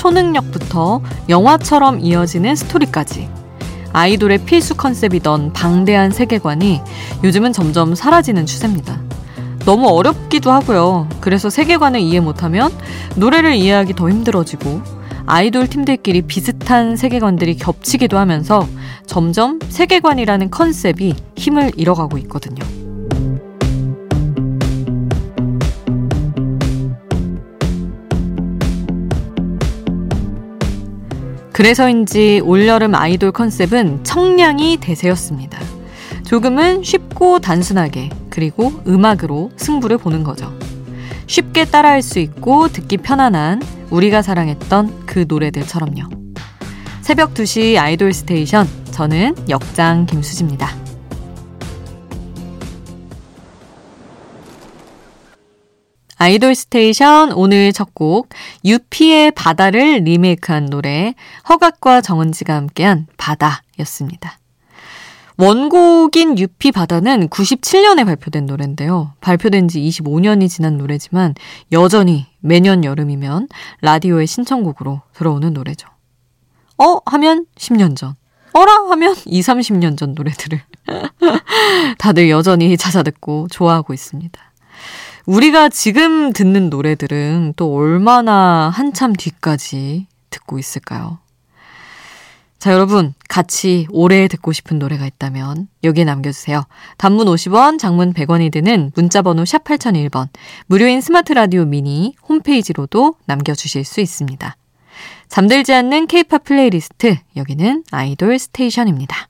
초능력부터 영화처럼 이어지는 스토리까지 아이돌의 필수 컨셉이던 방대한 세계관이 요즘은 점점 사라지는 추세입니다. 너무 어렵기도 하고요. 그래서 세계관을 이해 못하면 노래를 이해하기 더 힘들어지고 아이돌 팀들끼리 비슷한 세계관들이 겹치기도 하면서 점점 세계관이라는 컨셉이 힘을 잃어가고 있거든요. 그래서인지 올여름 아이돌 컨셉은 청량이 대세였습니다. 조금은 쉽고 단순하게 그리고 음악으로 승부를 보는 거죠. 쉽게 따라할 수 있고 듣기 편안한 우리가 사랑했던 그 노래들처럼요. 새벽 2시 아이돌 스테이션 저는 역장 김수지입니다. 아이돌 스테이션 오늘 첫 곡 유피의 바다를 리메이크한 노래 허각과 정은지가 함께한 바다였습니다. 원곡인 유피 바다는 97년에 발표된 노래인데요. 발표된 지 25년이 지난 노래지만 여전히 매년 여름이면 라디오의 신청곡으로 들어오는 노래죠. 어? 하면 10년 전. 어라? 하면 2, 30년 전 노래들을 다들 여전히 찾아 듣고 좋아하고 있습니다. 우리가 지금 듣는 노래들은 또 얼마나 한참 뒤까지 듣고 있을까요? 자, 여러분, 같이 오래 듣고 싶은 노래가 있다면 여기에 남겨주세요. 단문 50원, 장문 100원이 드는 문자번호 샵 8001번, 무료인 스마트 라디오 미니 홈페이지로도 남겨주실 수 있습니다. 잠들지 않는 케이팝 플레이리스트, 여기는 아이돌 스테이션입니다.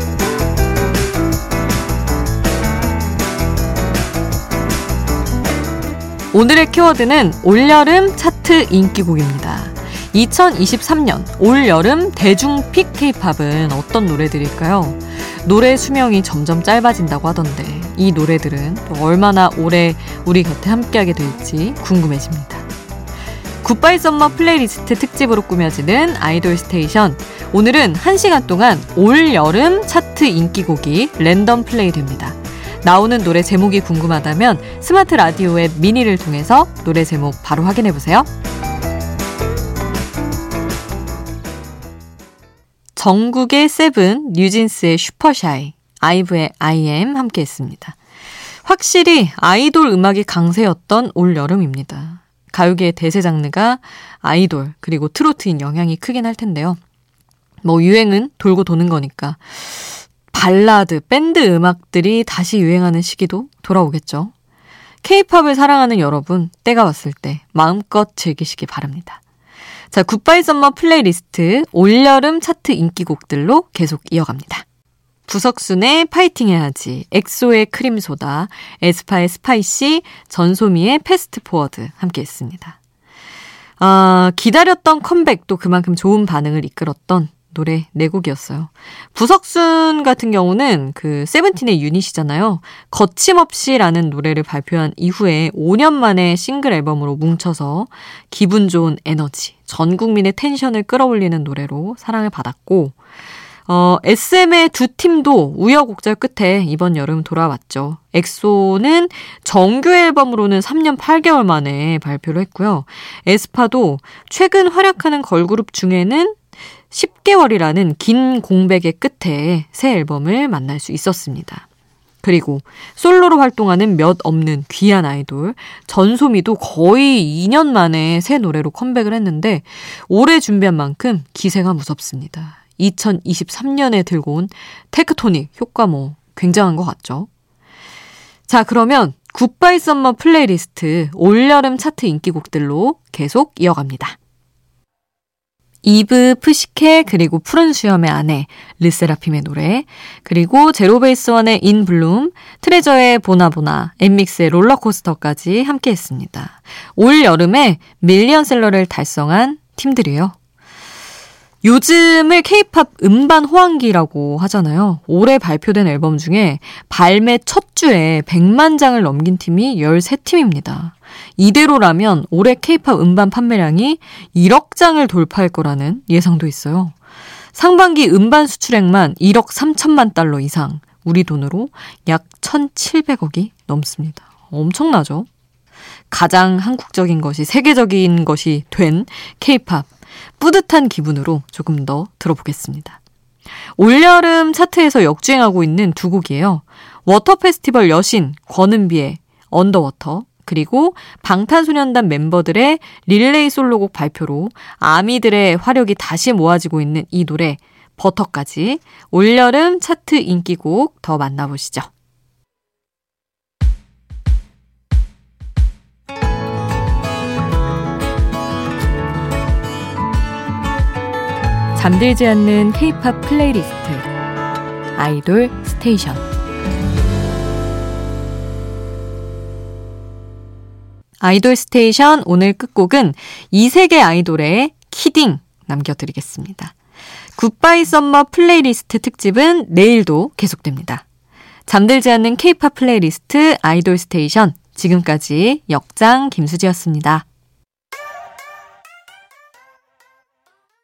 오늘의 키워드는 올여름 차트 인기곡입니다. 2023년 올여름 대중 pick 케이팝은 어떤 노래들일까요? 노래 수명이 점점 짧아진다고 하던데 이 노래들은 얼마나 오래 우리 곁에 함께하게 될지 궁금해집니다. Goodbye Summer 플레이리스트 특집으로 꾸며지는 아이돌 스테이션. 오늘은 1시간 동안 올 여름 차트 인기곡이 랜덤 플레이 됩니다. 나오는 노래 제목이 궁금하다면 스마트 라디오 앱 미니를 통해서 노래 제목 바로 확인해 보세요. 정국의 Seven, 뉴진스의 Super Shy, 아이브의 I AM 함께 했습니다. 확실히 아이돌 음악이 강세였던 올 여름입니다. 가요계의 대세 장르가 아이돌 그리고 트로트인 영향이 크긴 할 텐데요. 뭐 유행은 돌고 도는 거니까 발라드, 밴드 음악들이 다시 유행하는 시기도 돌아오겠죠. 케이팝을 사랑하는 여러분, 때가 왔을 때 마음껏 즐기시기 바랍니다. 자, Goodbye Summer 플레이리스트 올여름 차트 인기곡들로 계속 이어갑니다. 부석순의 파이팅 해야지, 엑소의 Cream Soda, 에스파의 Spicy, 전소미의 Fast Forward 함께 했습니다. 아, 기다렸던 컴백도 그만큼 좋은 반응을 이끌었던 노래 네 곡이었어요. 부석순 같은 경우는 그 세븐틴의 유닛이잖아요. 거침없이라는 노래를 발표한 이후에 5년 만에 싱글 앨범으로 뭉쳐서 기분 좋은 에너지, 전 국민의 텐션을 끌어올리는 노래로 사랑을 받았고 어, SM의 두 팀도 우여곡절 끝에 이번 여름 돌아왔죠. 엑소는 정규 앨범으로는 3년 8개월 만에 발표를 했고요. 에스파도 최근 활약하는 걸그룹 중에는 10개월이라는 긴 공백의 끝에 새 앨범을 만날 수 있었습니다. 그리고 솔로로 활동하는 몇 없는 귀한 아이돌 전소미도 거의 2년 만에 새 노래로 컴백을 했는데 오래 준비한 만큼 기세가 무섭습니다. 2023년에 들고 온 테크토닉 효과 뭐 굉장한 것 같죠? 자, 그러면 goodbye summer playlist 올여름 차트 인기곡들로 계속 이어갑니다. 이브 푸시케 그리고 푸른 수염의 아내 르세라핌의 노래 그리고 제로베이스원의 In Bloom 트레저의 보나보나 엔믹스의 롤러코스터까지 함께했습니다. 올 여름에 밀리언셀러를 달성한 팀들이에요. 요즘을 케이팝 음반 호황기라고 하잖아요. 올해 발표된 앨범 중에 발매 첫 주에 100만 장을 넘긴 팀이 13팀입니다. 이대로라면 올해 케이팝 음반 판매량이 1억 장을 돌파할 거라는 예상도 있어요. 상반기 음반 수출액만 1억 3천만 달러 이상, 우리 돈으로 약 1,700억이 넘습니다. 엄청나죠? 가장 한국적인 것이 세계적인 것이 된 케이팝 뿌듯한 기분으로 조금 더 들어보겠습니다. 올여름 차트에서 역주행하고 있는 두 곡이에요. water festival 여신 권은비의 Underwater 그리고 방탄소년단 멤버들의 릴레이 솔로곡 발표로 아미들의 화력이 다시 모아지고 있는 이 노래 버터까지 올여름 차트 인기곡 더 만나보시죠. 잠들지 않는 K-팝 playlist 아이돌 스테이션 아이돌 스테이션 오늘 끝곡은 이세계 아이돌의 Kidding 남겨드리겠습니다. goodbye summer playlist 특집은 내일도 계속됩니다. 잠들지 않는 K-팝 playlist 아이돌 스테이션 지금까지 역장 김수지였습니다.